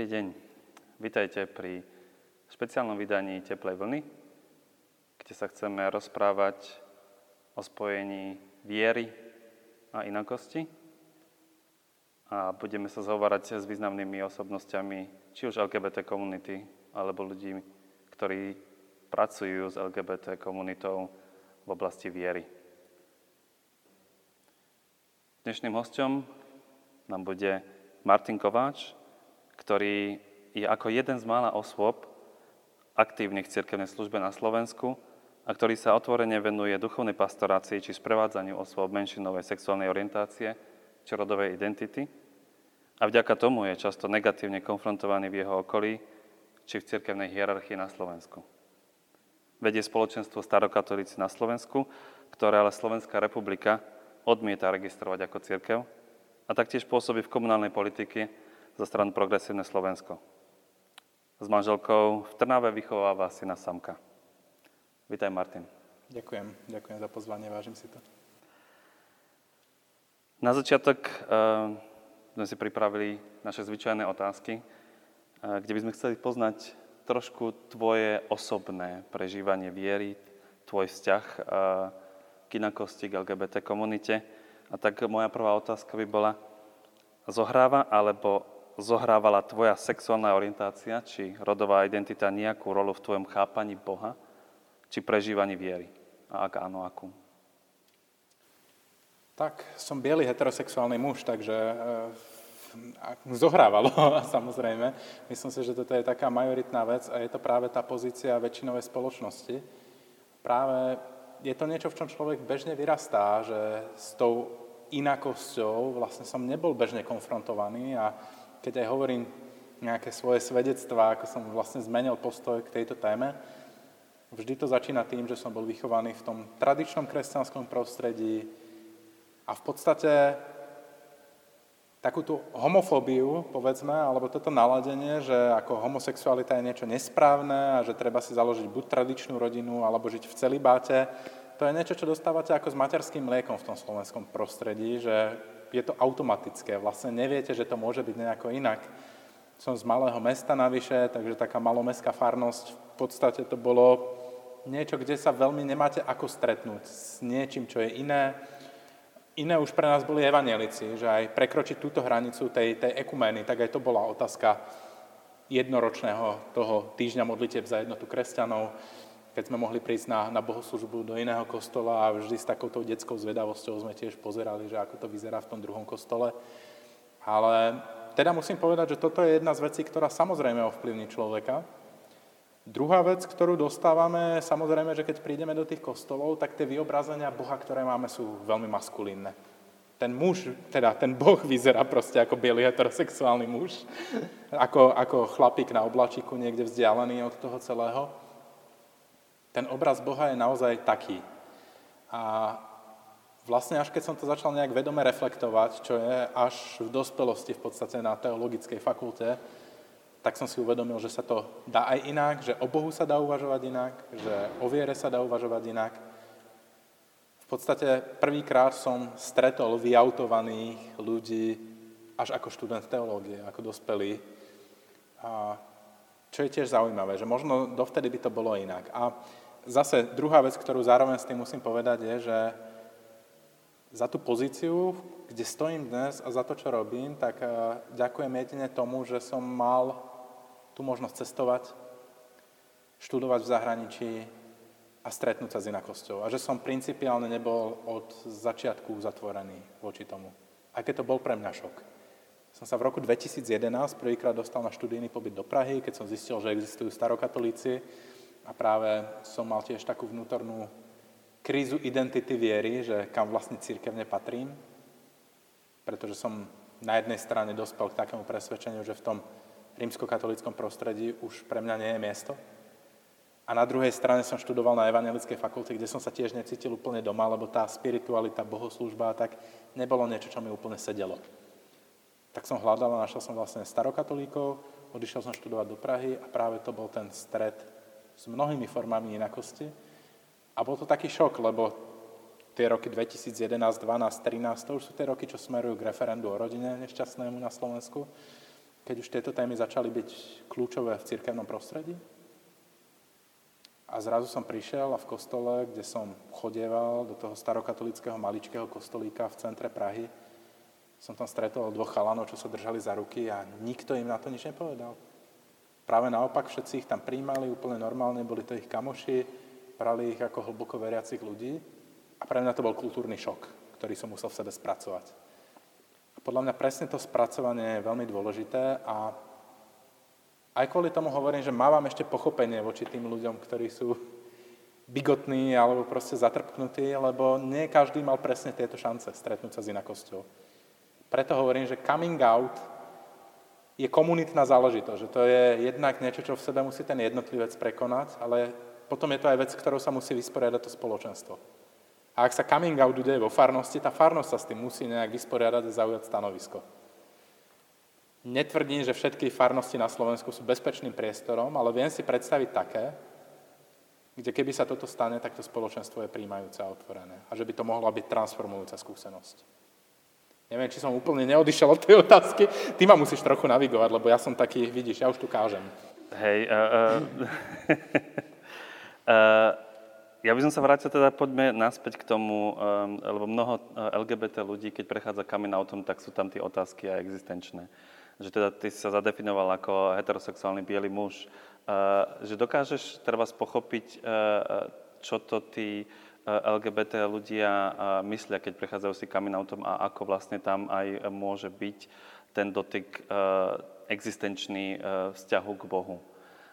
Dobrý deň. Vítajte pri špeciálnom vydaní Teplej vlny, kde sa chceme rozprávať o spojení viery a inakosti. A budeme sa zhovárať s významnými osobnosťami, či už LGBT komunity, alebo ľudí, ktorí pracujú s LGBT komunitou v oblasti viery. Dnešným hostom nám bude Martin Kováč, ktorý je ako jeden z mála osôb aktívnych v cirkevnej službe na Slovensku a ktorý sa otvorene venuje duchovnej pastorácii či sprevádzaniu osôb menšinovej sexuálnej orientácie či rodovej identity. A vďaka tomu je často negatívne konfrontovaný v jeho okolí či v cirkevnej hierarchii na Slovensku. Vedie spoločenstvo starokatolíci na Slovensku, ktoré ale Slovenská republika odmieta registrovať ako církev a taktiež pôsobí v komunálnej politike za stranu Progresívne Slovensko. S manželkou v Trnave vychováva syna Samka. Vítaj, Martin. Ďakujem, ďakujem za pozvanie, vážim si to. Na začiatok uh, sme si pripravili naše zvyčajné otázky, uh, kde by sme chceli poznať trošku tvoje osobné prežívanie viery, tvoj vzťah uh, k inakosti, k LGBT komunite. A tak moja prvá otázka by bola, zohráva alebo zohrávala tvoja sexuálna orientácia či rodová identita nejakú rolu v tvojom chápaní Boha či prežívaní viery? A ak áno, akú? Tak, som biely heterosexuálny muž, takže e, zohrávalo, samozrejme. Myslím si, že toto je taká majoritná vec a je to práve tá pozícia väčšinovej spoločnosti. Práve je to niečo, v čom človek bežne vyrastá, že s tou inakosťou vlastne som nebol bežne konfrontovaný a keď aj hovorím nejaké svoje svedectvá, ako som vlastne zmenil postoj k tejto téme, vždy to začína tým, že som bol vychovaný v tom tradičnom kresťanskom prostredí a v podstate takú tú homofóbiu, povedzme, alebo toto naladenie, že ako homosexualita je niečo nesprávne a že treba si založiť buď tradičnú rodinu, alebo žiť v celibáte, to je niečo, čo dostávate ako s materským mliekom v tom slovenskom prostredí, že je to automatické. Vlastne neviete, že to môže byť nejako inak. Som z malého mesta navyše, takže taká malomestská farnosť, v podstate to bolo niečo, kde sa veľmi nemáte ako stretnúť s niečím, čo je iné, Iné už pre nás boli evanielici, že aj prekročiť túto hranicu tej, tej ekumény, tak aj to bola otázka jednoročného toho týždňa modlitev za jednotu kresťanov, keď sme mohli prísť na, na bohoslužbu do iného kostola a vždy s takouto detskou zvedavosťou sme tiež pozerali, že ako to vyzerá v tom druhom kostole. Ale teda musím povedať, že toto je jedna z vecí, ktorá samozrejme ovplyvní človeka, Druhá vec, ktorú dostávame, samozrejme, že keď prídeme do tých kostolov, tak tie vyobrazenia Boha, ktoré máme, sú veľmi maskulínne. Ten muž, teda ten Boh vyzerá proste ako biely heterosexuálny muž, ako, ako chlapík na oblačiku niekde vzdialený od toho celého. Ten obraz Boha je naozaj taký. A vlastne až keď som to začal nejak vedome reflektovať, čo je až v dospelosti v podstate na teologickej fakulte, tak som si uvedomil, že sa to dá aj inak, že o Bohu sa dá uvažovať inak, že o viere sa dá uvažovať inak. V podstate prvýkrát som stretol vyautovaných ľudí až ako študent teológie, ako dospelý. A čo je tiež zaujímavé, že možno dovtedy by to bolo inak. A zase druhá vec, ktorú zároveň s tým musím povedať, je, že za tú pozíciu, kde stojím dnes a za to, čo robím, tak eh, ďakujem jedine tomu, že som mal tú možnosť cestovať, študovať v zahraničí a stretnúť sa s inakosťou. A že som principiálne nebol od začiatku zatvorený voči tomu. Aj keď to bol pre mňa šok. Som sa v roku 2011 prvýkrát dostal na študijný pobyt do Prahy, keď som zistil, že existujú starokatolíci a práve som mal tiež takú vnútornú krízu identity viery, že kam vlastne církevne patrím, pretože som na jednej strane dospel k takému presvedčeniu, že v tom rímskokatolickom prostredí už pre mňa nie je miesto. A na druhej strane som študoval na evangelickej fakulte, kde som sa tiež necítil úplne doma, lebo tá spiritualita, bohoslužba tak nebolo niečo, čo mi úplne sedelo. Tak som hľadal a našiel som vlastne starokatolíkov, odišiel som študovať do Prahy a práve to bol ten stred s mnohými formami inakosti. A bol to taký šok, lebo tie roky 2011, 12, 13, to už sú tie roky, čo smerujú k referendu o rodine nešťastnému na Slovensku keď už tieto témy začali byť kľúčové v cirkevnom prostredí. A zrazu som prišiel a v kostole, kde som chodieval do toho starokatolického maličkého kostolíka v centre Prahy, som tam stretol dvoch chalanov, čo sa držali za ruky a nikto im na to nič nepovedal. Práve naopak, všetci ich tam príjmali úplne normálne, boli to ich kamoši, brali ich ako hlboko veriacich ľudí a pre mňa to bol kultúrny šok, ktorý som musel v sebe spracovať. A podľa mňa presne to spracovanie je veľmi dôležité a aj kvôli tomu hovorím, že mávam ešte pochopenie voči tým ľuďom, ktorí sú bigotní alebo proste zatrpknutí, lebo nie každý mal presne tieto šance stretnúť sa s inakosťou. Preto hovorím, že coming out je komunitná záležitosť, že to je jednak niečo, čo v sebe musí ten jednotlivec prekonať, ale potom je to aj vec, ktorou sa musí vysporiadať to spoločenstvo. A ak sa coming out udeje vo farnosti, tá farnosť sa s tým musí nejak vysporiadať a zaujať stanovisko. Netvrdím, že všetky farnosti na Slovensku sú bezpečným priestorom, ale viem si predstaviť také, kde keby sa toto stane, tak to spoločenstvo je príjmajúce a otvorené. A že by to mohla byť transformujúca skúsenosť. Neviem, či som úplne neodišiel od tej otázky. Ty ma musíš trochu navigovať, lebo ja som taký, vidíš, ja už tu kážem. Hej, uh, uh, uh, ja by som sa vrátil teda, poďme naspäť k tomu, um, lebo mnoho LGBT ľudí, keď prechádza coming outom, tak sú tam tie otázky aj existenčné že teda ty sa zadefinoval ako heterosexuálny biely muž, že dokážeš treba pochopiť, e, e, čo to e, LGBT ľudia myslia, keď prechádzajú si coming outom a ako vlastne tam aj môže byť ten dotyk existenčný vzťahu k Bohu.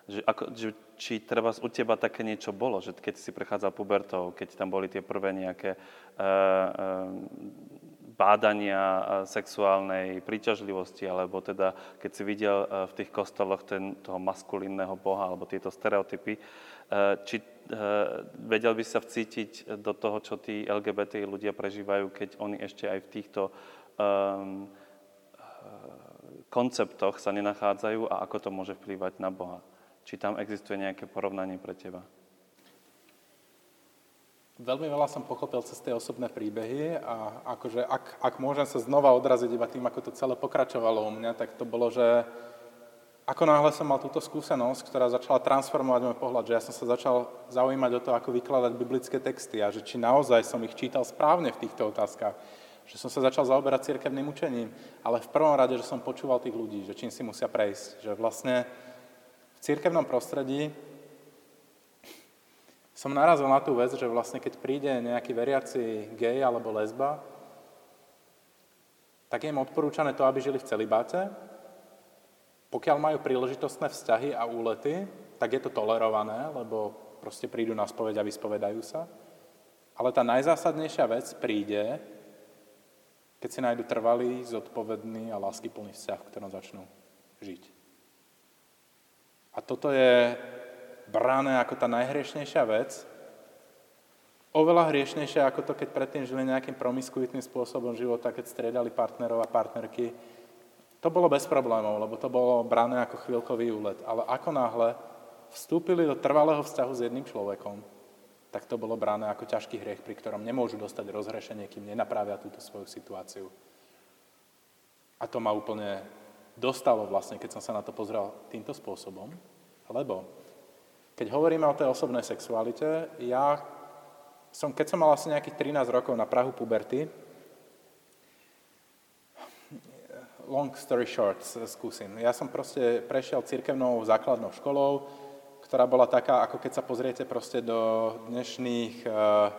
Že ako, že, či treba u teba také niečo bolo, že keď si prechádzal pubertou, keď tam boli tie prvé nejaké bádania sexuálnej príťažlivosti, alebo teda keď si videl v tých kostoloch ten, toho maskulínneho boha, alebo tieto stereotypy, či e, vedel by sa vcítiť do toho, čo tí LGBT ľudia prežívajú, keď oni ešte aj v týchto um, konceptoch sa nenachádzajú a ako to môže vplývať na Boha. Či tam existuje nejaké porovnanie pre teba? Veľmi veľa som pochopil cez tie osobné príbehy a akože ak, ak môžem sa znova odraziť iba tým, ako to celé pokračovalo u mňa, tak to bolo, že ako náhle som mal túto skúsenosť, ktorá začala transformovať môj pohľad, že ja som sa začal zaujímať o to, ako vykladať biblické texty a že či naozaj som ich čítal správne v týchto otázkach, že som sa začal zaoberať cirkevným učením, ale v prvom rade, že som počúval tých ľudí, že čím si musia prejsť, že vlastne v cirkevnom prostredí som narazil na tú vec, že vlastne keď príde nejaký veriaci gej alebo lesba, tak je im odporúčané to, aby žili v celibáte. Pokiaľ majú príležitostné vzťahy a úlety, tak je to tolerované, lebo proste prídu na spoveď a vyspovedajú sa. Ale tá najzásadnejšia vec príde, keď si nájdu trvalý, zodpovedný a láskyplný vzťah, v ktorom začnú žiť. A toto je brané ako tá najhriešnejšia vec, oveľa hriešnejšia ako to, keď predtým žili nejakým promiskuitným spôsobom života, keď striedali partnerov a partnerky. To bolo bez problémov, lebo to bolo brané ako chvíľkový úlet. Ale ako náhle vstúpili do trvalého vzťahu s jedným človekom, tak to bolo brané ako ťažký hriech, pri ktorom nemôžu dostať rozhrešenie, kým nenapravia túto svoju situáciu. A to ma úplne dostalo vlastne, keď som sa na to pozrel týmto spôsobom, lebo keď hovoríme o tej osobnej sexualite, ja som, keď som mal asi nejakých 13 rokov na Prahu puberty, long story short, skúsim. Ja som proste prešiel cirkevnou základnou školou, ktorá bola taká, ako keď sa pozriete proste do dnešných uh,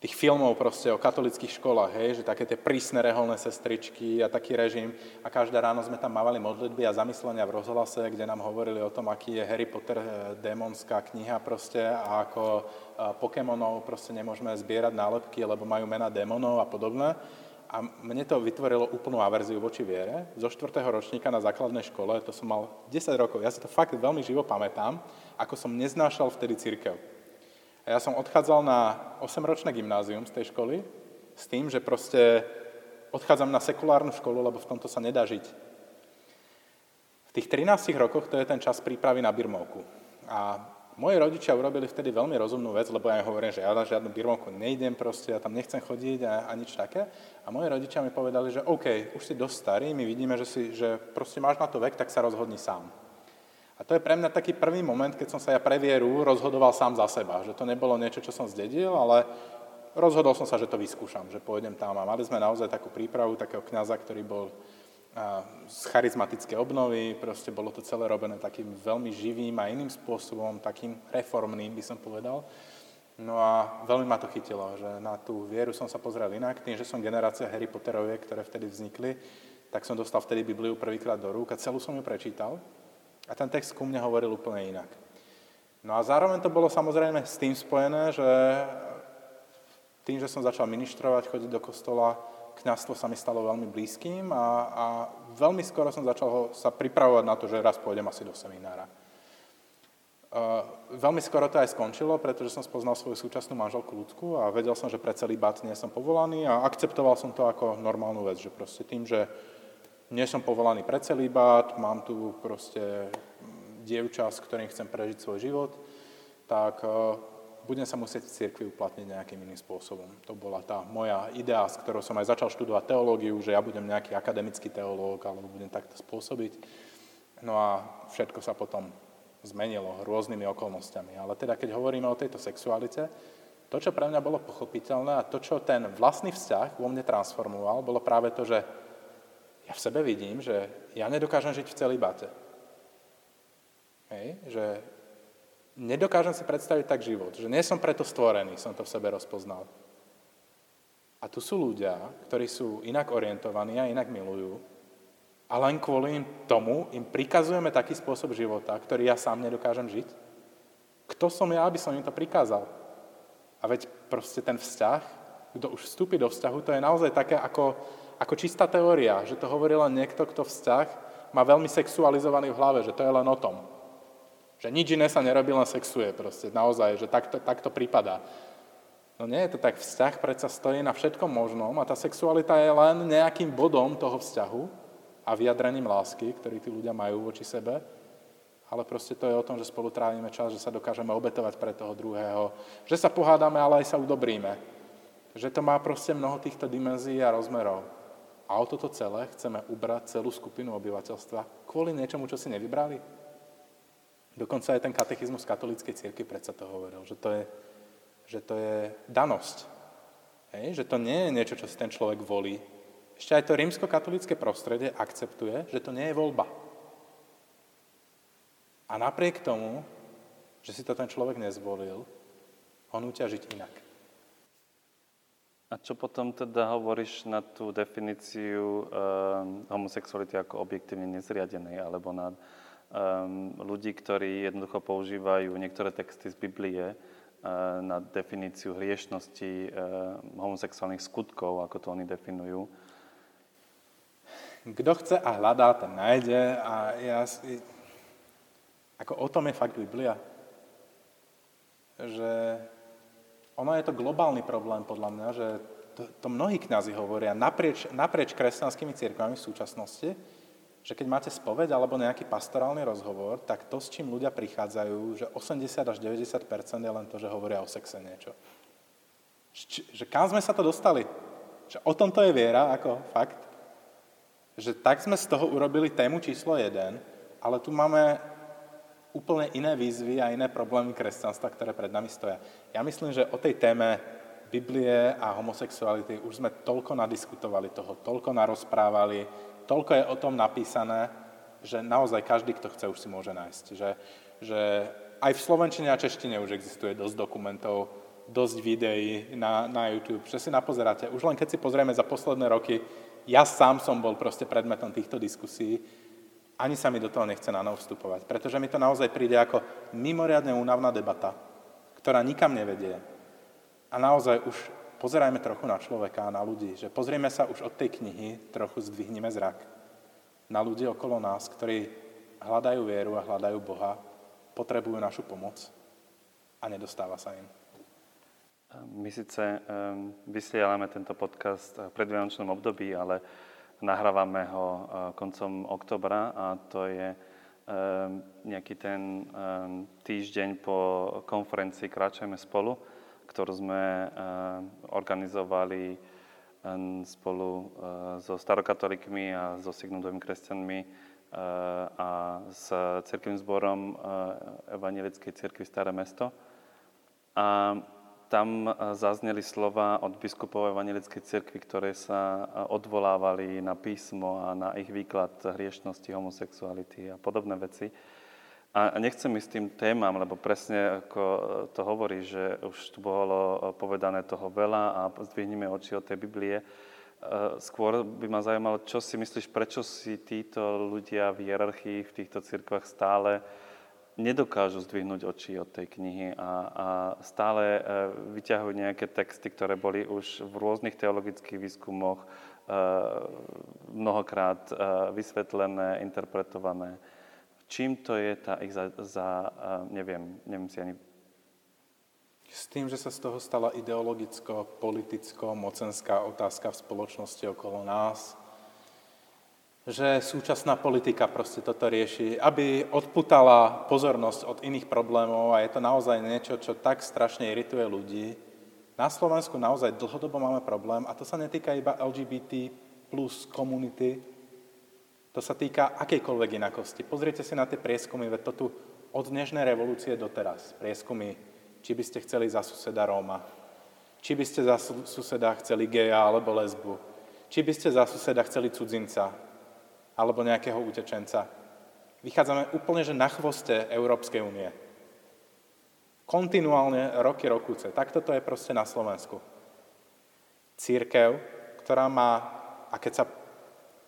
tých filmov proste o katolických školách, hej, že také tie prísne reholné sestričky a taký režim a každé ráno sme tam mávali modlitby a zamyslenia v rozhlase, kde nám hovorili o tom, aký je Harry Potter eh, démonská kniha proste a ako eh, Pokémonov proste nemôžeme zbierať nálepky, lebo majú mena démonov a podobné. A mne to vytvorilo úplnú averziu voči viere. Zo 4. ročníka na základnej škole, to som mal 10 rokov, ja si to fakt veľmi živo pamätám, ako som neznášal vtedy církev. A ja som odchádzal na 8-ročné gymnázium z tej školy s tým, že proste odchádzam na sekulárnu školu, lebo v tomto sa nedá žiť. V tých 13 rokoch to je ten čas prípravy na birmovku. A moji rodičia urobili vtedy veľmi rozumnú vec, lebo ja im hovorím, že ja na žiadnu birmovku nejdem proste, ja tam nechcem chodiť a, a nič také. A moji rodičia mi povedali, že OK, už si dosť starý, my vidíme, že, si, že proste máš na to vek, tak sa rozhodni sám. A to je pre mňa taký prvý moment, keď som sa ja pre vieru rozhodoval sám za seba. Že to nebolo niečo, čo som zdedil, ale rozhodol som sa, že to vyskúšam, že pôjdem tam. A mali sme naozaj takú prípravu takého kňaza, ktorý bol z charizmatické obnovy, proste bolo to celé robené takým veľmi živým a iným spôsobom, takým reformným by som povedal. No a veľmi ma to chytilo, že na tú vieru som sa pozrel inak, tým, že som generácia Harry Potteroviek, ktoré vtedy vznikli, tak som dostal vtedy Bibliu prvýkrát do rúk a celú som ju prečítal a ten text ku mne hovoril úplne inak. No a zároveň to bolo samozrejme s tým spojené, že tým, že som začal ministrovať, chodiť do kostola, kňazstvo sa mi stalo veľmi blízkym a, a veľmi skoro som začal ho, sa pripravovať na to, že raz pôjdem asi do seminára. Uh, veľmi skoro to aj skončilo, pretože som spoznal svoju súčasnú manželku ľudskú a vedel som, že pre celý bat nie som povolaný a akceptoval som to ako normálnu vec, že proste tým, že nie som povolaný pre celý bat, mám tu proste dievča, s ktorým chcem prežiť svoj život, tak uh, budem sa musieť v cirkvi uplatniť nejakým iným spôsobom. To bola tá moja idea, s ktorou som aj začal študovať teológiu, že ja budem nejaký akademický teológ, alebo budem takto spôsobiť. No a všetko sa potom zmenilo rôznymi okolnostiami. Ale teda, keď hovoríme o tejto sexualite, to, čo pre mňa bolo pochopiteľné a to, čo ten vlastný vzťah vo mne transformoval, bolo práve to, že ja v sebe vidím, že ja nedokážem žiť v celibáte. Hej, že nedokážem si predstaviť tak život, že nie som preto stvorený, som to v sebe rozpoznal. A tu sú ľudia, ktorí sú inak orientovaní a inak milujú, a len kvôli tomu im prikazujeme taký spôsob života, ktorý ja sám nedokážem žiť. Kto som ja, aby som im to prikázal? A veď proste ten vzťah, kto už vstúpi do vzťahu, to je naozaj také ako, ako čistá teória, že to hovorí len niekto, kto vzťah má veľmi sexualizovaný v hlave, že to je len o tom. Že nič iné sa nerobí, len sexuje proste, naozaj, že takto, takto prípada. No nie je to tak, vzťah predsa stojí na všetkom možnom a tá sexualita je len nejakým bodom toho vzťahu a vyjadrením lásky, ktorý tí ľudia majú voči sebe, ale proste to je o tom, že spolu trávime čas, že sa dokážeme obetovať pre toho druhého, že sa pohádame, ale aj sa udobríme. Že to má proste mnoho týchto dimenzií a rozmerov. A o toto celé chceme ubrať celú skupinu obyvateľstva kvôli niečomu, čo si nevybrali? Dokonca aj ten katechizmus katolíckej cirkvi predsa to hovoril, že to je, že to je danosť. Hej? Že to nie je niečo, čo si ten človek volí. Ešte aj to rímsko-katolické prostredie akceptuje, že to nie je voľba. A napriek tomu, že si to ten človek nezvolil, on nutia žiť inak. A čo potom teda hovoríš na tú definíciu um, homosexuality ako objektívne nezriadenej, alebo na um, ľudí, ktorí jednoducho používajú niektoré texty z Biblie uh, na definíciu hriešnosti uh, homosexuálnych skutkov, ako to oni definujú. Kto chce a hľadá, ten nájde a ja si... Ako o tom je fakt Biblia. Že ono je to globálny problém podľa mňa, že to, to mnohí kňazi hovoria naprieč, naprieč kresťanskými cirkvami v súčasnosti, že keď máte spoveď alebo nejaký pastorálny rozhovor, tak to, s čím ľudia prichádzajú, že 80 až 90 je len to, že hovoria o sexe niečo. Že, že kam sme sa to dostali? Že o tomto je viera, ako fakt. Že tak sme z toho urobili tému číslo 1, ale tu máme úplne iné výzvy a iné problémy kresťanstva, ktoré pred nami stoja. Ja myslím, že o tej téme Biblie a homosexuality už sme toľko nadiskutovali toho, toľko narozprávali, toľko je o tom napísané, že naozaj každý, kto chce, už si môže nájsť. Že, že aj v slovenčine a češtine už existuje dosť dokumentov, dosť videí na, na YouTube, že si napozeráte. Už len keď si pozrieme za posledné roky, ja sám som bol proste predmetom týchto diskusí, ani sa mi do toho nechce na novo vstupovať, pretože mi to naozaj príde ako mimoriadne únavná debata, ktorá nikam nevedie. A naozaj už pozerajme trochu na človeka a na ľudí, že pozrieme sa už od tej knihy, trochu zdvihnime zrak na ľudí okolo nás, ktorí hľadajú vieru a hľadajú Boha, potrebujú našu pomoc a nedostáva sa im. My síce vysielame tento podcast v predvianočnom období, ale nahrávame ho uh, koncom oktobra a to je nejaký ten týždeň po konferencii Kráčajme spolu, ktorú sme organizovali spolu so starokatolikmi a so signudovými kresťanmi a s cirkevným zborom Evangelickej cirkvi Staré mesto. A tam zazneli slova od biskupov Evangelickej cirkvi, ktoré sa odvolávali na písmo a na ich výklad hriešnosti, homosexuality a podobné veci. A nechcem ísť tým témam, lebo presne ako to hovorí, že už tu bolo povedané toho veľa a zdvihneme oči od tej Biblie. Skôr by ma zaujímalo, čo si myslíš, prečo si títo ľudia v hierarchii v týchto cirkvách stále nedokážu zdvihnúť oči od tej knihy a, a stále e, vyťahujú nejaké texty, ktoré boli už v rôznych teologických výskumoch e, mnohokrát e, vysvetlené, interpretované. Čím to je tá ich za, za neviem, neviem si ani... S tým, že sa z toho stala ideologicko, politicko, mocenská otázka v spoločnosti okolo nás, že súčasná politika proste toto rieši, aby odputala pozornosť od iných problémov a je to naozaj niečo, čo tak strašne irituje ľudí. Na Slovensku naozaj dlhodobo máme problém a to sa netýka iba LGBT plus komunity, to sa týka akejkoľvek inakosti. Pozrite si na tie prieskumy, veď to tu od dnešnej revolúcie doteraz. Prieskumy, či by ste chceli za suseda Róma, či by ste za suseda chceli geja alebo lesbu, či by ste za suseda chceli cudzinca, alebo nejakého utečenca. Vychádzame úplne, že na chvoste Európskej únie. Kontinuálne roky rokúce. Takto to je proste na Slovensku. Církev, ktorá má, a keď sa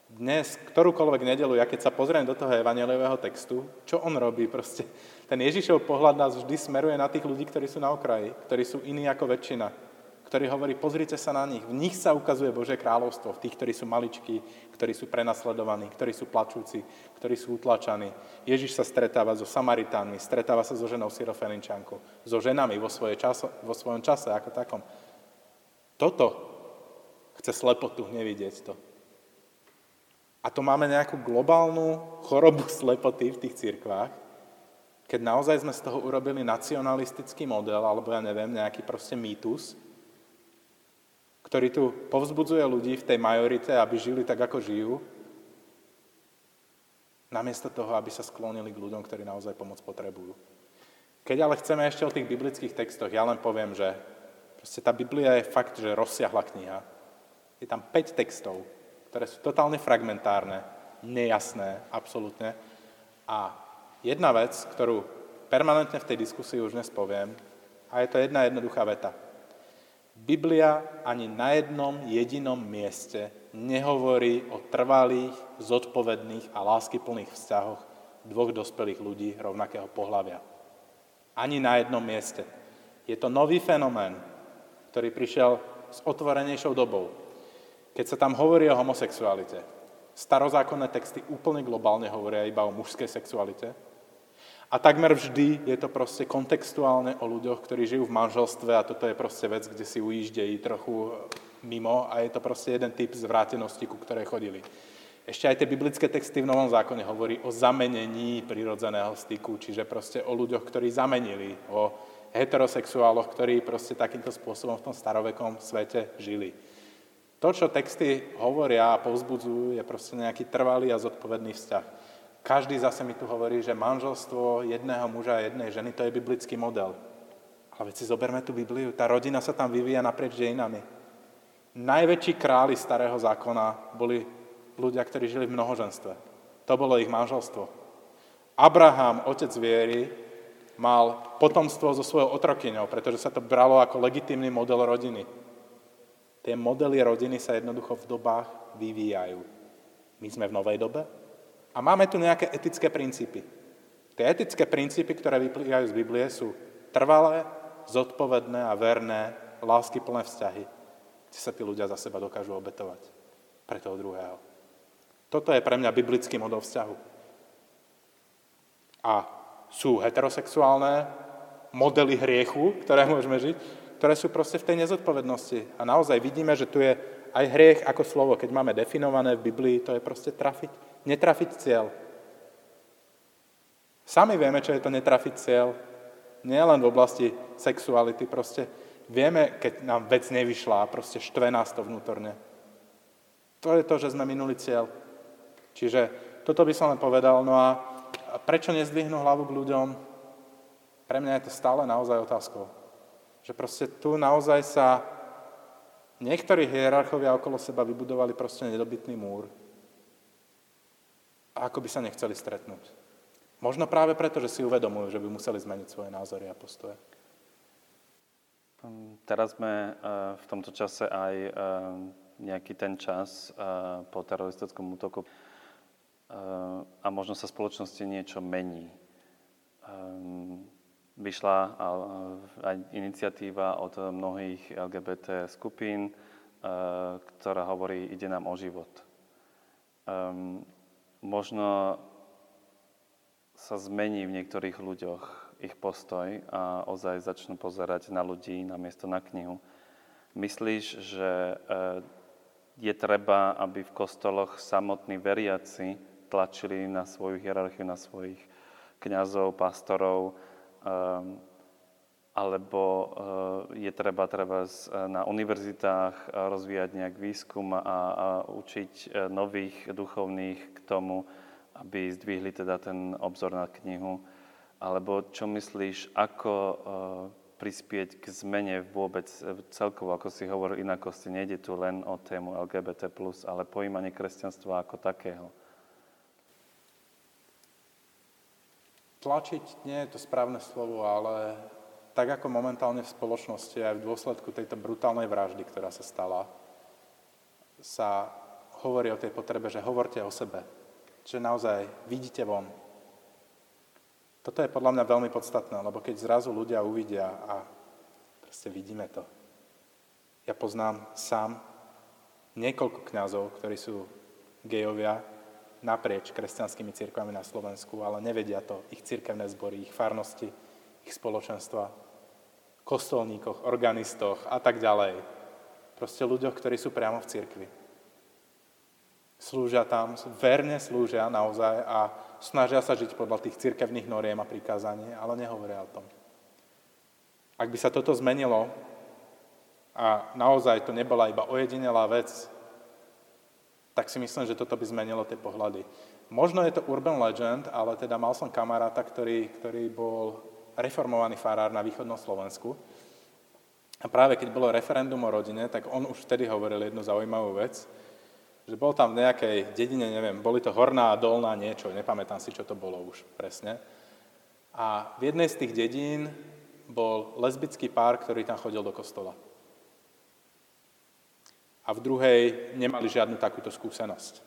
dnes, ktorúkoľvek nedelu, ja keď sa pozriem do toho evaneliového textu, čo on robí proste? Ten Ježišov pohľad nás vždy smeruje na tých ľudí, ktorí sú na okraji, ktorí sú iní ako väčšina ktorý hovorí, pozrite sa na nich, v nich sa ukazuje Božie kráľovstvo, v tých, ktorí sú maličkí, ktorí sú prenasledovaní, ktorí sú plačúci, ktorí sú utlačaní. Ježiš sa stretáva so Samaritánmi, stretáva sa so ženou Syrofeninčankou, so ženami vo, svoje časo, vo svojom čase ako takom. Toto chce slepotu nevidieť to. A to máme nejakú globálnu chorobu slepoty v tých cirkvách, keď naozaj sme z toho urobili nacionalistický model, alebo ja neviem, nejaký proste mýtus, ktorý tu povzbudzuje ľudí v tej majorite, aby žili tak, ako žijú, namiesto toho, aby sa sklonili k ľuďom, ktorí naozaj pomoc potrebujú. Keď ale chceme ešte o tých biblických textoch, ja len poviem, že proste tá Biblia je fakt, že rozsiahla kniha. Je tam 5 textov, ktoré sú totálne fragmentárne, nejasné, absolútne. A jedna vec, ktorú permanentne v tej diskusii už dnes poviem, a je to jedna jednoduchá veta. Biblia ani na jednom jedinom mieste nehovorí o trvalých, zodpovedných a láskyplných vzťahoch dvoch dospelých ľudí rovnakého pohľavia. Ani na jednom mieste. Je to nový fenomén, ktorý prišiel s otvorenejšou dobou. Keď sa tam hovorí o homosexualite, starozákonné texty úplne globálne hovoria iba o mužskej sexualite, a takmer vždy je to proste kontextuálne o ľuďoch, ktorí žijú v manželstve a toto je proste vec, kde si ujíždejí trochu mimo a je to proste jeden typ zvrátenosti, ku ktorej chodili. Ešte aj tie biblické texty v Novom zákone hovorí o zamenení prirodzeného styku, čiže proste o ľuďoch, ktorí zamenili, o heterosexuáloch, ktorí proste takýmto spôsobom v tom starovekom svete žili. To, čo texty hovoria a povzbudzujú, je proste nejaký trvalý a zodpovedný vzťah. Každý zase mi tu hovorí, že manželstvo jedného muža a jednej ženy, to je biblický model. Ale veď si zoberme tú Bibliu, tá rodina sa tam vyvíja naprieč dejinami. Najväčší králi starého zákona boli ľudia, ktorí žili v mnohoženstve. To bolo ich manželstvo. Abraham, otec viery, mal potomstvo so svojou otrokyňou, pretože sa to bralo ako legitímny model rodiny. Tie modely rodiny sa jednoducho v dobách vyvíjajú. My sme v novej dobe, a máme tu nejaké etické princípy. Tie etické princípy, ktoré vyplývajú z Biblie, sú trvalé, zodpovedné a verné, láskyplné vzťahy, kde sa tí ľudia za seba dokážu obetovať pre toho druhého. Toto je pre mňa biblický model vzťahu. A sú heterosexuálne modely hriechu, ktoré môžeme žiť, ktoré sú proste v tej nezodpovednosti. A naozaj vidíme, že tu je aj hriech ako slovo, keď máme definované v Biblii, to je proste trafiť netrafiť cieľ. Sami vieme, čo je to netrafiť cieľ. Nie len v oblasti sexuality, proste vieme, keď nám vec nevyšla a proste štve nás to vnútorne. To je to, že sme minuli cieľ. Čiže toto by som len povedal. No a prečo nezdvihnú hlavu k ľuďom? Pre mňa je to stále naozaj otázkou. Že proste tu naozaj sa niektorí hierarchovia okolo seba vybudovali proste nedobytný múr. A ako by sa nechceli stretnúť. Možno práve preto, že si uvedomujú, že by museli zmeniť svoje názory a postoje. Teraz sme eh, v tomto čase aj eh, nejaký ten čas eh, po teroristickom útoku a možno sa spoločnosti niečo mení. Vyšla aj iniciatíva od mnohých LGBT skupín, ktorá hovorí, ide nám o život. Možno sa zmení v niektorých ľuďoch ich postoj a ozaj začnú pozerať na ľudí namiesto na knihu. Myslíš, že eh, je treba, aby v kostoloch samotní veriaci tlačili na svoju hierarchiu, na svojich kňazov, pastorov, eh, alebo eh, je treba treba na univerzitách rozvíjať nejak výskum a, a učiť nových duchovných k tomu, aby zdvihli teda ten obzor na knihu? Alebo čo myslíš, ako prispieť k zmene vôbec celkovo, ako si hovoril, inakosti nejde tu len o tému LGBT+, ale pojímanie kresťanstva ako takého? Tlačiť nie je to správne slovo, ale tak ako momentálne v spoločnosti aj v dôsledku tejto brutálnej vraždy, ktorá sa stala, sa hovorí o tej potrebe, že hovorte o sebe, že naozaj vidíte von. Toto je podľa mňa veľmi podstatné, lebo keď zrazu ľudia uvidia a proste vidíme to. Ja poznám sám niekoľko kňazov, ktorí sú gejovia naprieč kresťanskými cirkvami na Slovensku, ale nevedia to ich cirkevné zbory, ich farnosti, ich spoločenstva, kostolníkoch, organistoch a tak ďalej. Proste ľuďoch, ktorí sú priamo v cirkvi slúžia tam, verne slúžia naozaj a snažia sa žiť podľa tých cirkevných noriem a prikázaní, ale nehovoria o tom. Ak by sa toto zmenilo a naozaj to nebola iba ojedinelá vec, tak si myslím, že toto by zmenilo tie pohľady. Možno je to urban legend, ale teda mal som kamaráta, ktorý, ktorý bol reformovaný farár na východnom Slovensku. A práve keď bolo referendum o rodine, tak on už vtedy hovoril jednu zaujímavú vec, že bol tam v nejakej dedine, neviem, boli to horná a dolná niečo, nepamätám si, čo to bolo už presne. A v jednej z tých dedín bol lesbický pár, ktorý tam chodil do kostola. A v druhej nemali žiadnu takúto skúsenosť.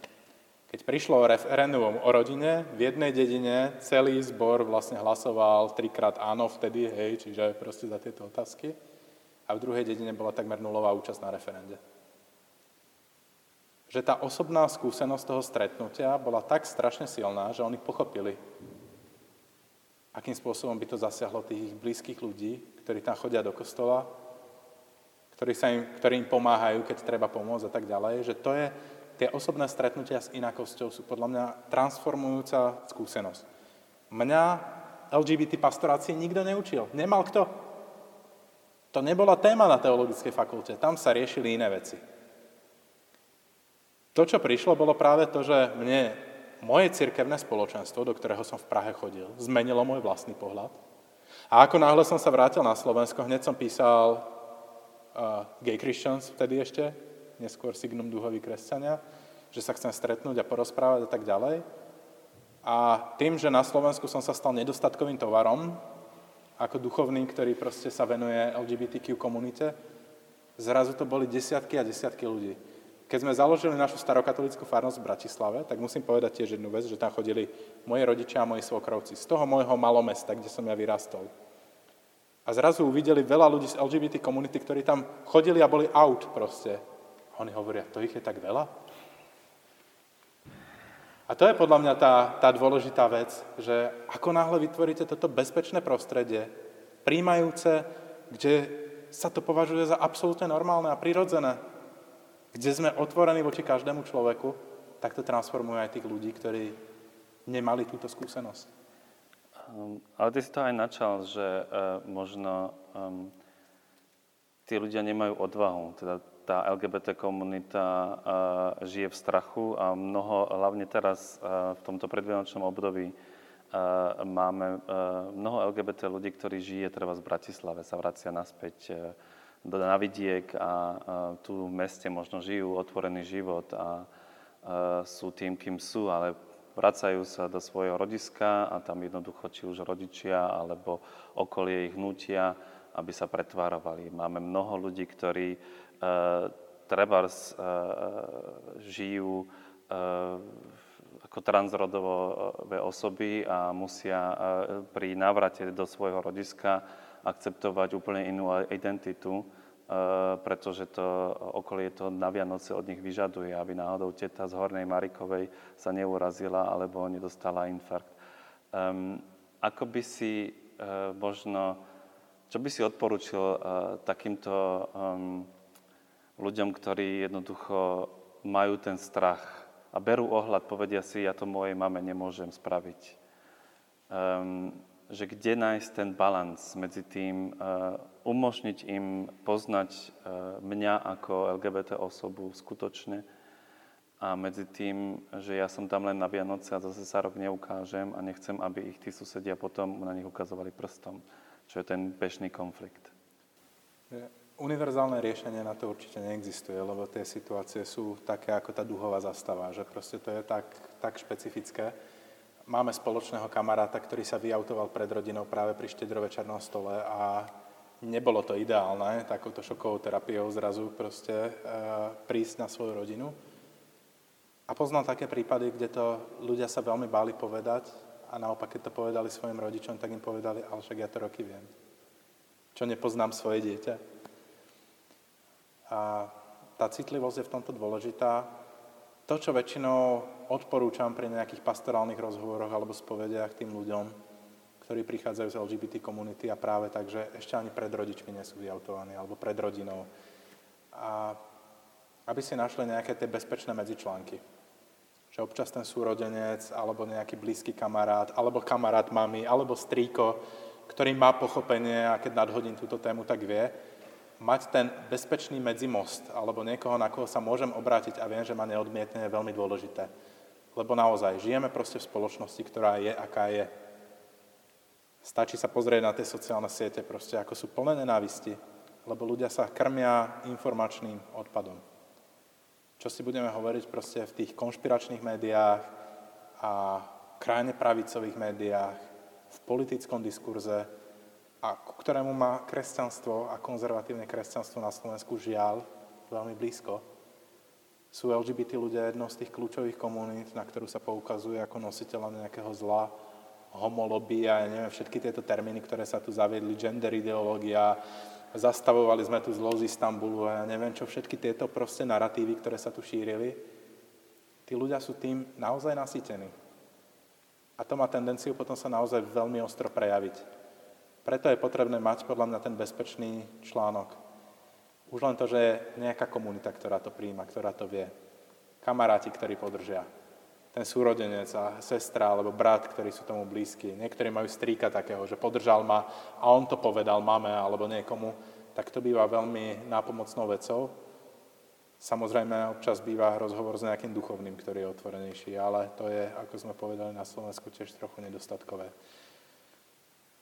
Keď prišlo referendum o rodine, v jednej dedine celý zbor vlastne hlasoval trikrát áno vtedy, hej, čiže proste za tieto otázky. A v druhej dedine bola takmer nulová účasť na referende že tá osobná skúsenosť toho stretnutia bola tak strašne silná, že oni pochopili, akým spôsobom by to zasiahlo tých blízkych ľudí, ktorí tam chodia do kostola, ktorí, sa im, ktorí im pomáhajú, keď treba pomôcť a tak ďalej, že to je, tie osobné stretnutia s inakosťou sú podľa mňa transformujúca skúsenosť. Mňa LGBT pastorácie nikto neučil. Nemal kto. To nebola téma na teologickej fakulte. Tam sa riešili iné veci. To, čo prišlo, bolo práve to, že mne moje cirkevné spoločenstvo, do ktorého som v Prahe chodil, zmenilo môj vlastný pohľad. A ako náhle som sa vrátil na Slovensko, hneď som písal Gay Christians vtedy ešte, neskôr Signum Duhoví kresťania, že sa chcem stretnúť a porozprávať a tak ďalej. A tým, že na Slovensku som sa stal nedostatkovým tovarom, ako duchovný, ktorý proste sa venuje LGBTQ komunite, zrazu to boli desiatky a desiatky ľudí keď sme založili našu starokatolickú farnosť v Bratislave, tak musím povedať tiež jednu vec, že tam chodili moji rodičia a moji svokrovci z toho môjho malomesta, kde som ja vyrastol. A zrazu uvideli veľa ľudí z LGBT komunity, ktorí tam chodili a boli out proste. A oni hovoria, to ich je tak veľa? A to je podľa mňa tá, tá dôležitá vec, že ako náhle vytvoríte toto bezpečné prostredie, príjmajúce, kde sa to považuje za absolútne normálne a prirodzené, kde sme otvorení voči každému človeku, tak to transformuje aj tých ľudí, ktorí nemali túto skúsenosť. Um, ale ty si to aj načal, že uh, možno um, tí ľudia nemajú odvahu. Teda tá LGBT komunita uh, žije v strachu a mnoho, hlavne teraz uh, v tomto predvianočnom období, uh, máme uh, mnoho LGBT ľudí, ktorí žije treba v Bratislave, sa vracia naspäť uh, do navidiek a uh, tu v meste možno žijú otvorený život a uh, sú tým, kým sú, ale vracajú sa do svojho rodiska a tam jednoducho či už rodičia alebo okolie ich nutia, aby sa pretvárovali. Máme mnoho ľudí, ktorí uh, trebárs uh, žijú uh, ako transrodové osoby a musia uh, pri návrate do svojho rodiska akceptovať úplne inú identitu pretože to okolie to na Vianoce od nich vyžaduje, aby náhodou teta z Hornej Marikovej sa neurazila alebo nedostala infarkt. Um, ako by si uh, možno, čo by si odporučil uh, takýmto um, ľuďom, ktorí jednoducho majú ten strach a berú ohľad, povedia si, ja to mojej mame nemôžem spraviť. Um, že kde nájsť ten balans medzi tým, uh, umožniť im poznať uh, mňa ako LGBT osobu skutočne a medzi tým, že ja som tam len na Vianoce a zase sa rok neukážem a nechcem, aby ich tí susedia potom na nich ukazovali prstom, čo je ten bežný konflikt. Univerzálne riešenie na to určite neexistuje, lebo tie situácie sú také ako tá duhová zastava, že proste to je tak, tak špecifické máme spoločného kamaráta, ktorý sa vyautoval pred rodinou práve pri štedrovečernom stole a nebolo to ideálne takouto šokovou terapiou zrazu proste e, prísť na svoju rodinu. A poznal také prípady, kde to ľudia sa veľmi báli povedať a naopak, keď to povedali svojim rodičom, tak im povedali, ale však ja to roky viem. Čo nepoznám svoje dieťa. A tá citlivosť je v tomto dôležitá. To, čo väčšinou odporúčam pri nejakých pastorálnych rozhovoroch alebo spovediach tým ľuďom, ktorí prichádzajú z LGBT komunity a práve tak, že ešte ani pred rodičmi nie sú vyautovaní alebo pred rodinou. A aby si našli nejaké tie bezpečné medzičlánky. Že občas ten súrodenec, alebo nejaký blízky kamarát, alebo kamarát mami, alebo strýko, ktorý má pochopenie a keď nadhodím túto tému, tak vie, mať ten bezpečný medzimost, alebo niekoho, na koho sa môžem obrátiť a viem, že ma neodmietne, je veľmi dôležité. Lebo naozaj, žijeme proste v spoločnosti, ktorá je, aká je. Stačí sa pozrieť na tie sociálne siete, proste ako sú plné nenávisti, lebo ľudia sa krmia informačným odpadom. Čo si budeme hovoriť proste v tých konšpiračných médiách a krajne pravicových médiách, v politickom diskurze, a ku ktorému má kresťanstvo a konzervatívne kresťanstvo na Slovensku žiaľ veľmi blízko sú LGBT ľudia jednou z tých kľúčových komunít, na ktorú sa poukazuje ako nositeľa nejakého zla, homolobby ja neviem, všetky tieto termíny, ktoré sa tu zaviedli, gender ideológia, zastavovali sme tu zlo z Istanbulu a ja neviem čo, všetky tieto proste narratívy, ktoré sa tu šírili, tí ľudia sú tým naozaj nasýtení. A to má tendenciu potom sa naozaj veľmi ostro prejaviť. Preto je potrebné mať podľa mňa ten bezpečný článok, už len to, že je nejaká komunita, ktorá to príjma, ktorá to vie. Kamaráti, ktorí podržia. Ten súrodenec a sestra alebo brat, ktorí sú tomu blízki. Niektorí majú strýka takého, že podržal ma a on to povedal mame alebo niekomu. Tak to býva veľmi nápomocnou vecou. Samozrejme, občas býva rozhovor s nejakým duchovným, ktorý je otvorenejší, ale to je, ako sme povedali na Slovensku, tiež trochu nedostatkové.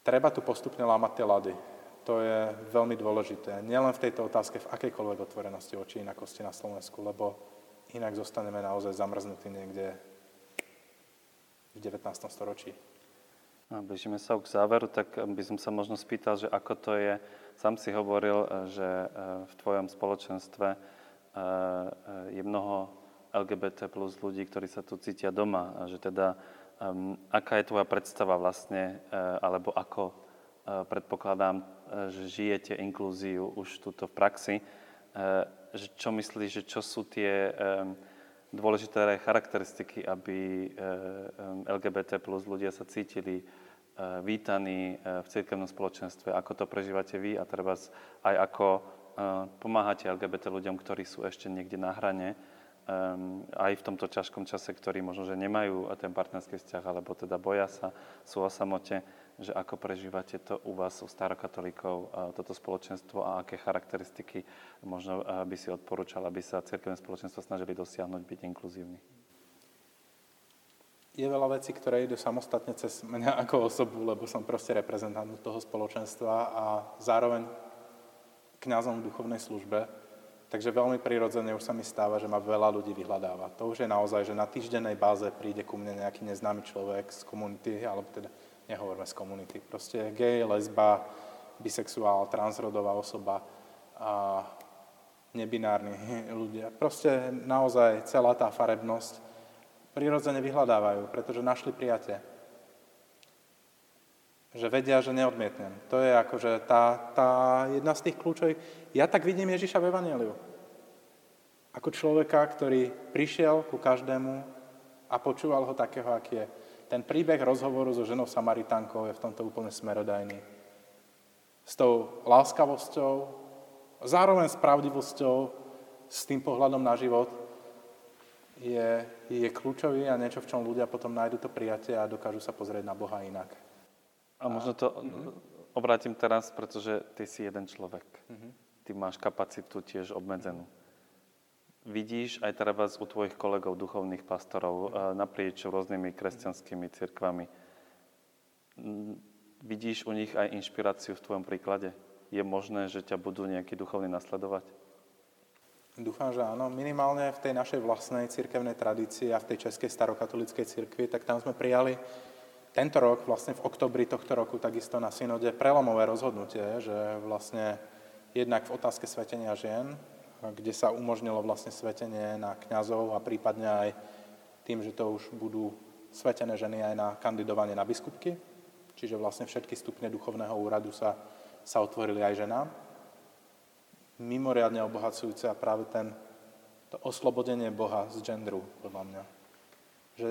Treba tu postupne lámať tie lady to je veľmi dôležité. Nielen v tejto otázke, v akejkoľvek otvorenosti očí inakosti na Slovensku, lebo inak zostaneme naozaj zamrznutí niekde v 19. storočí. A bežíme sa k záveru, tak by som sa možno spýtal, že ako to je. Sám si hovoril, že e, v tvojom spoločenstve e, e, je mnoho LGBT plus ľudí, ktorí sa tu cítia doma. A že teda, aká je tvoja predstava vlastne, alebo ako predpokladám, že žijete inklúziu už túto v praxi. Že čo myslíš, že čo sú tie dôležité charakteristiky, aby LGBT plus ľudia sa cítili vítaní v cirkevnom spoločenstve, ako to prežívate vy a treba aj ako pomáhate LGBT ľuďom, ktorí sú ešte niekde na hrane um, aj v tomto ťažkom čase, ktorí možno, že nemajú ten partnerský vzťah, alebo teda boja sa, sú o samote, že ako prežívate to u vás, u starokatolíkov, toto spoločenstvo a aké charakteristiky možno by si odporúčal, aby sa cirkevné spoločenstvo snažili dosiahnuť byť inkluzívny? Je veľa vecí, ktoré idú samostatne cez mňa ako osobu, lebo som proste reprezentant toho spoločenstva a zároveň kňazom v duchovnej službe. Takže veľmi prirodzene už sa mi stáva, že ma veľa ľudí vyhľadáva. To už je naozaj, že na týždennej báze príde ku mne nejaký neznámy človek z komunity, alebo teda nehovorme z komunity, proste gay, lesba, bisexuál, transrodová osoba a nebinárni ľudia. Proste naozaj celá tá farebnosť prirodzene vyhľadávajú, pretože našli prijatie. Že vedia, že neodmietnem. To je akože tá, tá jedna z tých kľúčových... Ja tak vidím Ježiša v Evangeliu. Ako človeka, ktorý prišiel ku každému a počúval ho takého, aký je. Ten príbeh rozhovoru so ženou Samaritánkou je v tomto úplne smerodajný. S tou láskavosťou, zároveň s pravdivosťou, s tým pohľadom na život je, je kľúčový a niečo, v čom ľudia potom nájdu to prijatie a dokážu sa pozrieť na Boha inak. A možno to mm-hmm. obrátim teraz, pretože ty si jeden človek. Mm-hmm. Ty máš kapacitu tiež obmedzenú. Vidíš aj teraz u tvojich kolegov, duchovných pastorov, mm-hmm. naprieč rôznymi kresťanskými cirkvami, vidíš u nich aj inšpiráciu v tvojom príklade? Je možné, že ťa budú nejakí duchovní nasledovať? Dúfam, že áno. Minimálne v tej našej vlastnej cirkevnej tradícii a v tej českej starokatolíckej cirkvi, tak tam sme prijali tento rok, vlastne v oktobri tohto roku, takisto na synode prelomové rozhodnutie, že vlastne jednak v otázke svetenia žien, kde sa umožnilo vlastne svetenie na kňazov a prípadne aj tým, že to už budú svetené ženy aj na kandidovanie na biskupky, čiže vlastne všetky stupne duchovného úradu sa, sa otvorili aj ženám. Mimoriadne obohacujúce a práve ten, to oslobodenie Boha z gendru, podľa mňa. Že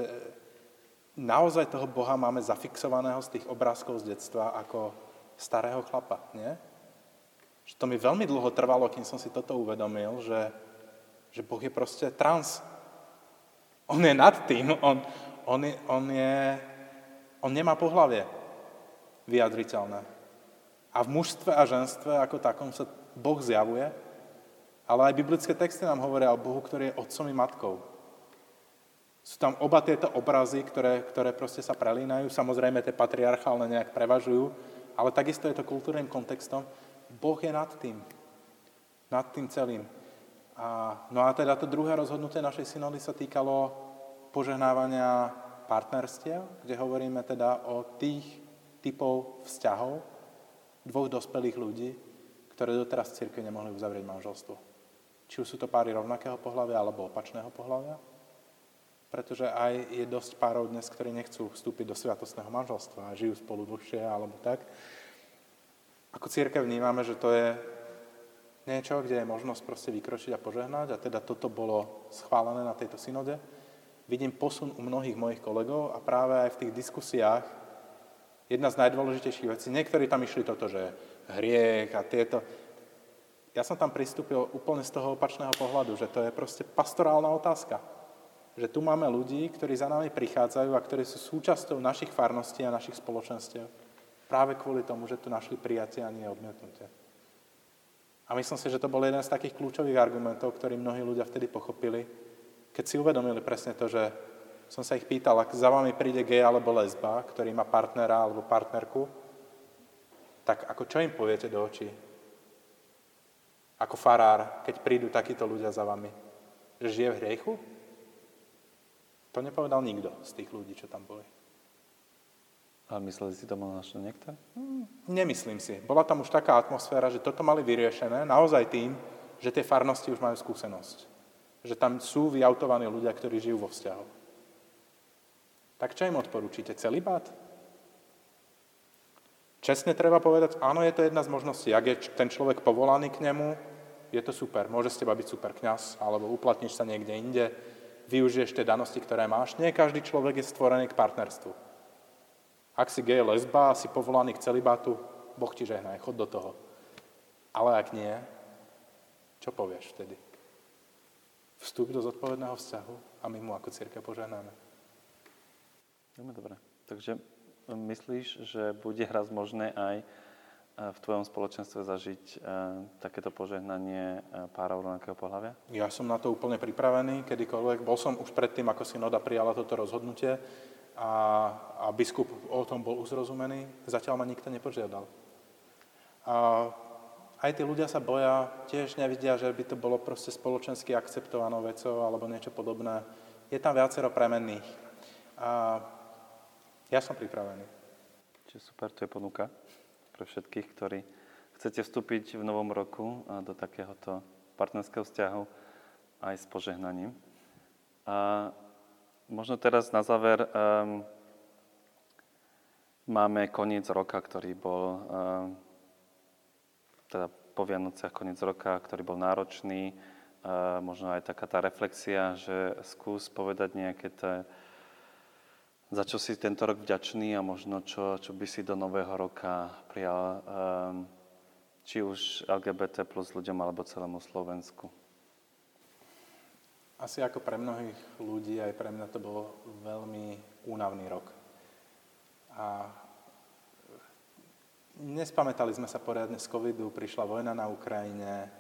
naozaj toho Boha máme zafixovaného z tých obrázkov z detstva ako starého chlapa, nie? Že to mi veľmi dlho trvalo, kým som si toto uvedomil, že, že Boh je proste trans. On je nad tým, on, on, je, on, je, on nemá pohlavie vyjadriteľné. A v mužstve a ženstve ako takom sa Boh zjavuje, ale aj biblické texty nám hovoria o Bohu, ktorý je otcom i matkou. Sú tam oba tieto obrazy, ktoré, ktoré proste sa prelínajú. Samozrejme, tie patriarchálne nejak prevažujú, ale takisto je to kultúrnym kontextom. Boh je nad tým. Nad tým celým. A, no a teda to druhé rozhodnutie našej synody sa týkalo požehnávania partnerstiev, kde hovoríme teda o tých typov vzťahov dvoch dospelých ľudí, ktoré doteraz v cirkvi nemohli uzavrieť manželstvo. Či už sú to páry rovnakého pohľavia alebo opačného pohľavia pretože aj je dosť párov dnes, ktorí nechcú vstúpiť do sviatostného manželstva a žijú spolu dlhšie alebo tak. Ako církev vnímame, že to je niečo, kde je možnosť proste vykročiť a požehnať a teda toto bolo schválené na tejto synode. Vidím posun u mnohých mojich kolegov a práve aj v tých diskusiách jedna z najdôležitejších vecí, niektorí tam išli toto, že hriech a tieto. Ja som tam pristúpil úplne z toho opačného pohľadu, že to je proste pastorálna otázka že tu máme ľudí, ktorí za nami prichádzajú a ktorí sú súčasťou našich farností a našich spoločenstiev. Práve kvôli tomu, že tu našli prijatie a nie odmietnutie. A myslím si, že to bol jeden z takých kľúčových argumentov, ktorý mnohí ľudia vtedy pochopili, keď si uvedomili presne to, že som sa ich pýtal, ak za vami príde gej alebo lesba, ktorý má partnera alebo partnerku, tak ako čo im poviete do očí? Ako farár, keď prídu takíto ľudia za vami? Že žije v hriechu? To nepovedal nikto z tých ľudí, čo tam boli. A mysleli si to možno niekto? Hmm, nemyslím si. Bola tam už taká atmosféra, že toto mali vyriešené naozaj tým, že tie farnosti už majú skúsenosť. Že tam sú vyautovaní ľudia, ktorí žijú vo vzťahu. Tak čo im odporúčite? Celibát? Čestne treba povedať, áno, je to jedna z možností. Ak je ten človek povolaný k nemu, je to super. Môže z teba byť super kňaz, alebo uplatníš sa niekde inde, využiješ tie danosti, ktoré máš. Nie každý človek je stvorený k partnerstvu. Ak si gej lesba si povolaný k celibátu, Boh ti žehnaj, chod do toho. Ale ak nie, čo povieš vtedy? vstup do zodpovedného vzťahu a my mu ako církev požehnáme. Dobre. Takže myslíš, že bude raz možné aj v tvojom spoločenstve zažiť uh, takéto požehnanie uh, párov rovnakého pohľavia? Ja som na to úplne pripravený, kedykoľvek. Bol som už predtým, ako synoda prijala toto rozhodnutie a, a biskup o tom bol uzrozumený. Zatiaľ ma nikto nepožiadal. A aj tí ľudia sa boja, tiež nevidia, že by to bolo proste spoločensky akceptovanou vecou alebo niečo podobné. Je tam viacero premenných. A ja som pripravený. Čiže super, to je ponuka pre všetkých, ktorí chcete vstúpiť v novom roku do takéhoto partnerského vzťahu aj s požehnaním. A možno teraz na záver um, máme koniec roka, ktorý bol um, teda po Vianociach koniec roka, ktorý bol náročný, uh, možno aj taká tá reflexia, že skús povedať nejaké tie za čo si tento rok vďačný a možno čo, čo by si do nového roka prijal, um, či už LGBT plus ľuďom alebo celému Slovensku? Asi ako pre mnohých ľudí, aj pre mňa to bol veľmi únavný rok. A nespamätali sme sa poriadne z covidu, prišla vojna na Ukrajine,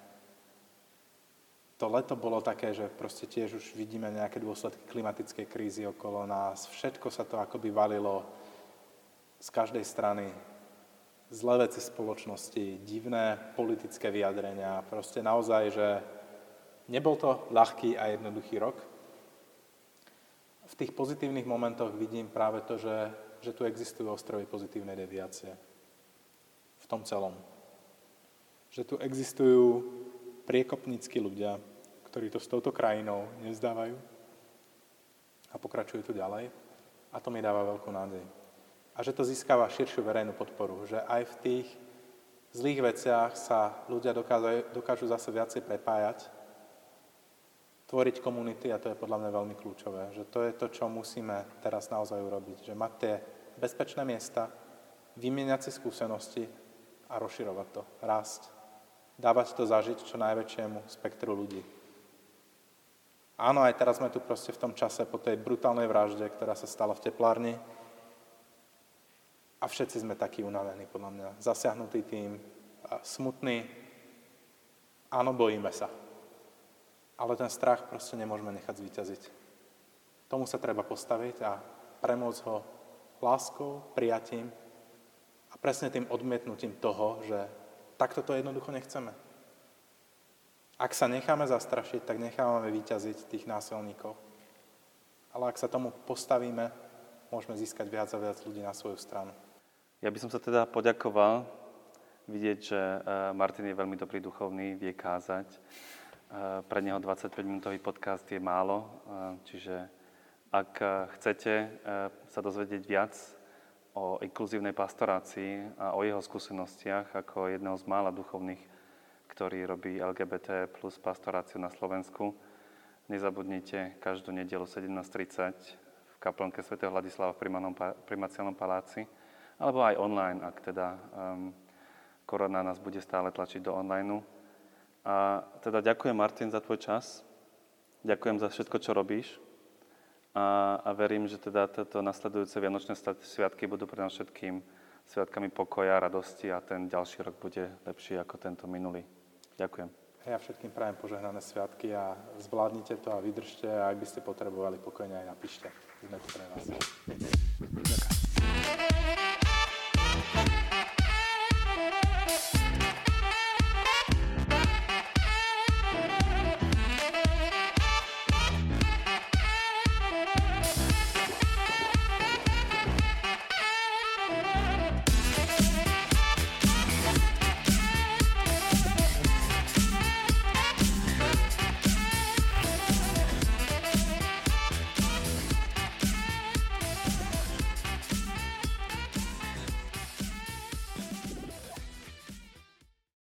to leto bolo také, že proste tiež už vidíme nejaké dôsledky klimatickej krízy okolo nás. Všetko sa to akoby valilo z každej strany. Zlé veci spoločnosti, divné politické vyjadrenia. Proste naozaj, že nebol to ľahký a jednoduchý rok. V tých pozitívnych momentoch vidím práve to, že, že tu existujú ostrovy pozitívnej deviácie. V tom celom. Že tu existujú priekopnícky ľudia, ktorí to s touto krajinou nezdávajú a pokračujú tu ďalej. A to mi dáva veľkú nádej. A že to získava širšiu verejnú podporu, že aj v tých zlých veciach sa ľudia dokážu, dokážu zase viacej prepájať, tvoriť komunity a to je podľa mňa veľmi kľúčové. Že to je to, čo musíme teraz naozaj urobiť. Že mať tie bezpečné miesta, vymieňať si skúsenosti a rozširovať to, rásť dávať to zažiť čo najväčšiemu spektru ľudí. Áno, aj teraz sme tu proste v tom čase po tej brutálnej vražde, ktorá sa stala v teplárni. A všetci sme takí unavení, podľa mňa. Zasiahnutý tým, smutný. Áno, bojíme sa. Ale ten strach proste nemôžeme nechať zvíťaziť. Tomu sa treba postaviť a premôcť ho láskou, prijatím a presne tým odmietnutím toho, že Takto to jednoducho nechceme. Ak sa necháme zastrašiť, tak nechávame vyťaziť tých násilníkov. Ale ak sa tomu postavíme, môžeme získať viac a viac ľudí na svoju stranu. Ja by som sa teda poďakoval vidieť, že e, Martin je veľmi dobrý duchovný, vie kázať. E, pre neho 25-minútový podcast je málo, e, čiže ak chcete sa dozvedieť viac o inkluzívnej pastorácii a o jeho skúsenostiach ako jedného z mála duchovných, ktorý robí LGBT plus pastoráciu na Slovensku. Nezabudnite každú nedelu 17.30 v kaplnke svätého Vladislava v primaciálnom paláci, alebo aj online, ak teda um, korona nás bude stále tlačiť do online. A teda ďakujem Martin za tvoj čas, ďakujem za všetko, čo robíš a, a verím, že teda tieto nasledujúce Vianočné sviatky budú pre nás všetkým sviatkami pokoja, radosti a ten ďalší rok bude lepší ako tento minulý. Ďakujem. Ja všetkým prajem požehnané sviatky a zvládnite to a vydržte a ak by ste potrebovali pokojne aj napíšte. Sme tu